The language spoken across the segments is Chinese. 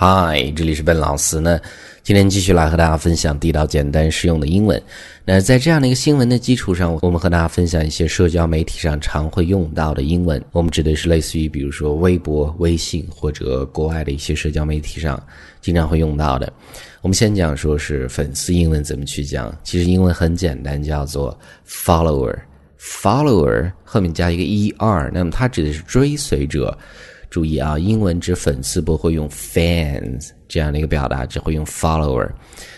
嗨，这里是笨老师呢。今天继续来和大家分享地道、简单、实用的英文。那在这样的一个新闻的基础上，我们和大家分享一些社交媒体上常会用到的英文。我们指的是类似于，比如说微博、微信或者国外的一些社交媒体上经常会用到的。我们先讲说是粉丝英文怎么去讲。其实英文很简单，叫做 follower。follower 后面加一个 er，那么它指的是追随者。注意啊，英文指粉丝不会用 fans 这样的一个表达，只会用 follower。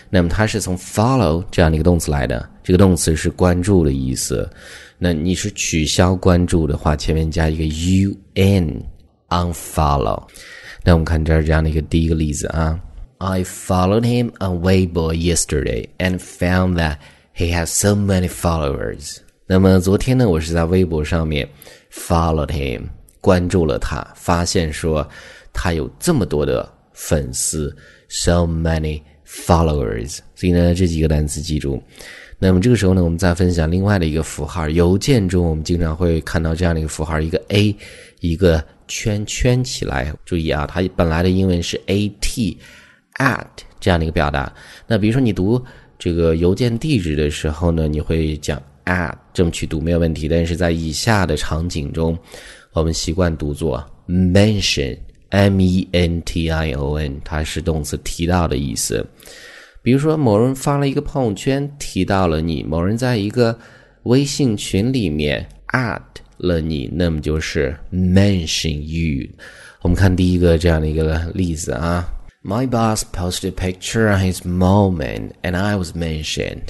那么它是从 follow 这样的一个动词来的，这个动词是关注的意思。那你是取消关注的话，前面加一个 un，unfollow。那我们看这儿这样的一个第一个例子啊，I followed him on Weibo yesterday and found that he has so many followers。那么昨天呢，我是在微博上面 followed him。 关注了他，发现说他有这么多的粉丝，so many followers。所以呢，这几个单词记住。那么这个时候呢，我们再分享另外的一个符号。邮件中我们经常会看到这样的一个符号，一个 a，一个圈圈起来。注意啊，它本来的英文是 at，at 这样的一个表达。那比如说你读这个邮件地址的时候呢，你会讲 at 这么去读没有问题。但是在以下的场景中，我们习惯读作 mention，m e n t i o n，它是动词提到的意思。比如说，某人发了一个朋友圈，提到了你；某人在一个微信群里面 at 了你，那么就是 mention you。我们看第一个这样的一个例子啊，My boss posted a picture on his moment，and I was mentioned。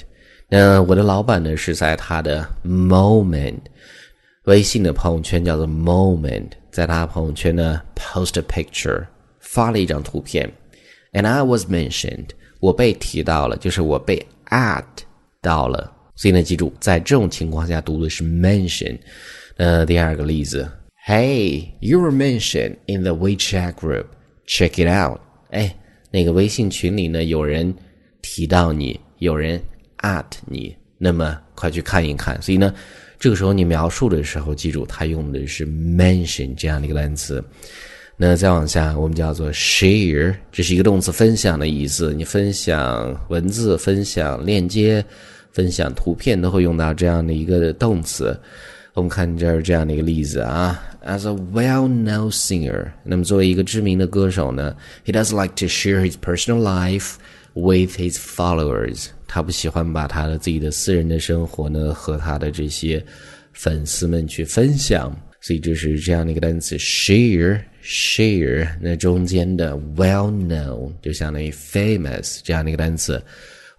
那我的老板呢是在他的 moment。微信的朋友圈叫做 Moment，在他朋友圈呢 post a picture，发了一张图片，and I was mentioned，我被提到了，就是我被 add 到了。所以呢，记住，在这种情况下读的是 mention。呃，第二个例子，Hey，you were mentioned in the WeChat group，check it out。哎，那个微信群里呢，有人提到你，有人 at 你，那么快去看一看。所以呢。这个时候你描述的时候，记住它用的是 mention 这样的一个单词。那再往下，我们叫做 share，这是一个动词，分享的意思。你分享文字、分享链接、分享图片，都会用到这样的一个动词。我们看这儿这样的一个例子啊，as a well-known singer，那么作为一个知名的歌手呢，he does like to share his personal life with his followers。他不喜欢把他的自己的私人的生活呢和他的这些粉丝们去分享，所以这是这样的一个单词 share share。那中间的 well known 就相当于 famous 这样的一个单词。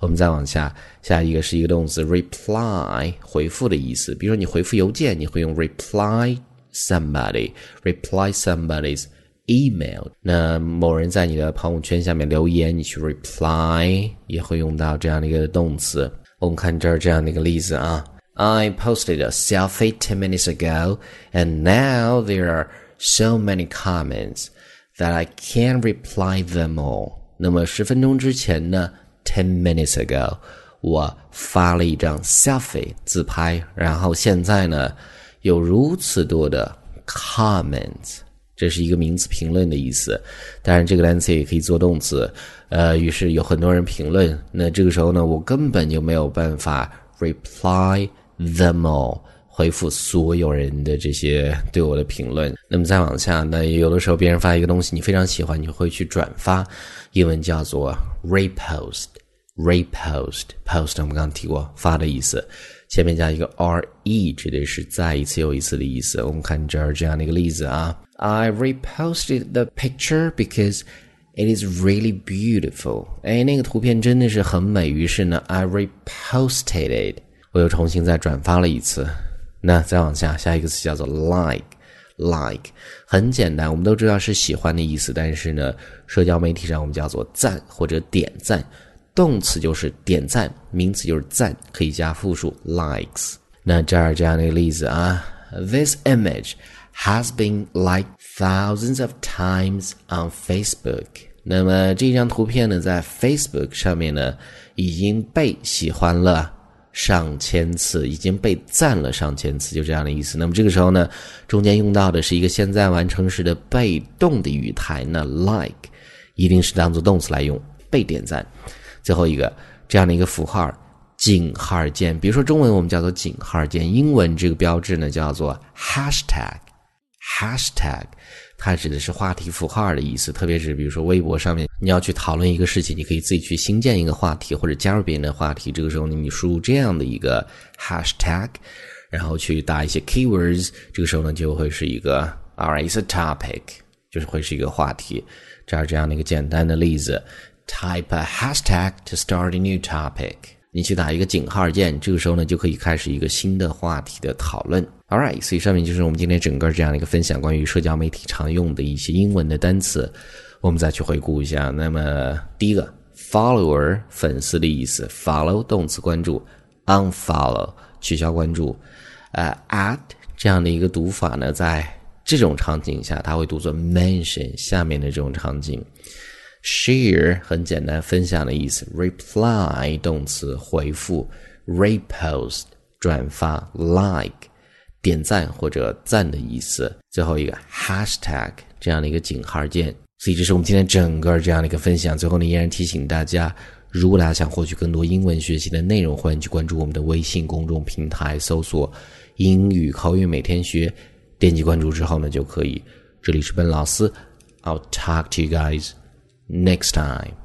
我们再往下，下一个是一个动词 reply 回复的意思。比如说你回复邮件，你会用 reply somebody，reply somebody's。email，那某人在你的朋友圈下面留言，你去 reply 也会用到这样的一个动词。我们看这儿这样的一个例子啊，I posted a selfie ten minutes ago, and now there are so many comments that I can't reply them all。那么十分钟之前呢，ten minutes ago，我发了一张 selfie 自拍，然后现在呢，有如此多的 comments。这是一个名词评论的意思，当然这个单词也可以做动词。呃，于是有很多人评论，那这个时候呢，我根本就没有办法 reply them all，回复所有人的这些 对我的评论。那么再往下，那有的时候别人发一个东西，你非常喜欢，你会去转发，英文叫做 repost，repost，post 我们刚刚提过发的意思，前面加一个 re，指的是再一次又一次的意思。我们看这儿这样的一个例子啊。I reposted the picture because it is really beautiful。哎，那个图片真的是很美，于是呢，I reposted it。我又重新再转发了一次。那再往下，下一个词叫做 like。like 很简单，我们都知道是喜欢的意思，但是呢，社交媒体上我们叫做赞或者点赞。动词就是点赞，名词就是赞，可以加复数 likes。那这儿这样的一个例子啊，This image。has been liked thousands of times on Facebook。那么这张图片呢，在 Facebook 上面呢，已经被喜欢了上千次，已经被赞了上千次，就这样的意思。那么这个时候呢，中间用到的是一个现在完成时的被动的语态，那 like 一定是当做动词来用，被点赞。最后一个这样的一个符号，井号键，比如说中文我们叫做井号键，英文这个标志呢叫做 hashtag，hashtag。它指的是话题符号的意思，特别是比如说微博上面你要去讨论一个事情，你可以自己去新建一个话题或者加入别人的话题。这个时候呢，你输入这样的一个 hashtag，然后去打一些 keywords，这个时候呢就会是一个 alright，it's a topic，就是会是一个话题。这儿这样的一个简单的例子：type a hashtag to start a new topic。你去打一个井号键，这个时候呢就可以开始一个新的话题的讨论。All right，所以上面就是我们今天整个这样的一个分享，关于社交媒体常用的一些英文的单词，我们再去回顾一下。那么第一个，follower 粉丝的意思，follow 动词关注，unfollow 取消关注。呃，at 这样的一个读法呢，在这种场景下，它会读作 mention 下面的这种场景。Share 很简单，分享的意思。reply 动词回复，repost 转发，like。点赞或者赞的意思。最后一个 hashtag 这样的一个井号键。所以这是我们今天整个这样的一个分享。最后呢，依然提醒大家，如果大家想获取更多英文学习的内容，欢迎去关注我们的微信公众平台，搜索“英语口语每天学”，点击关注之后呢，就可以。这里是本老师，I'll talk to you guys next time.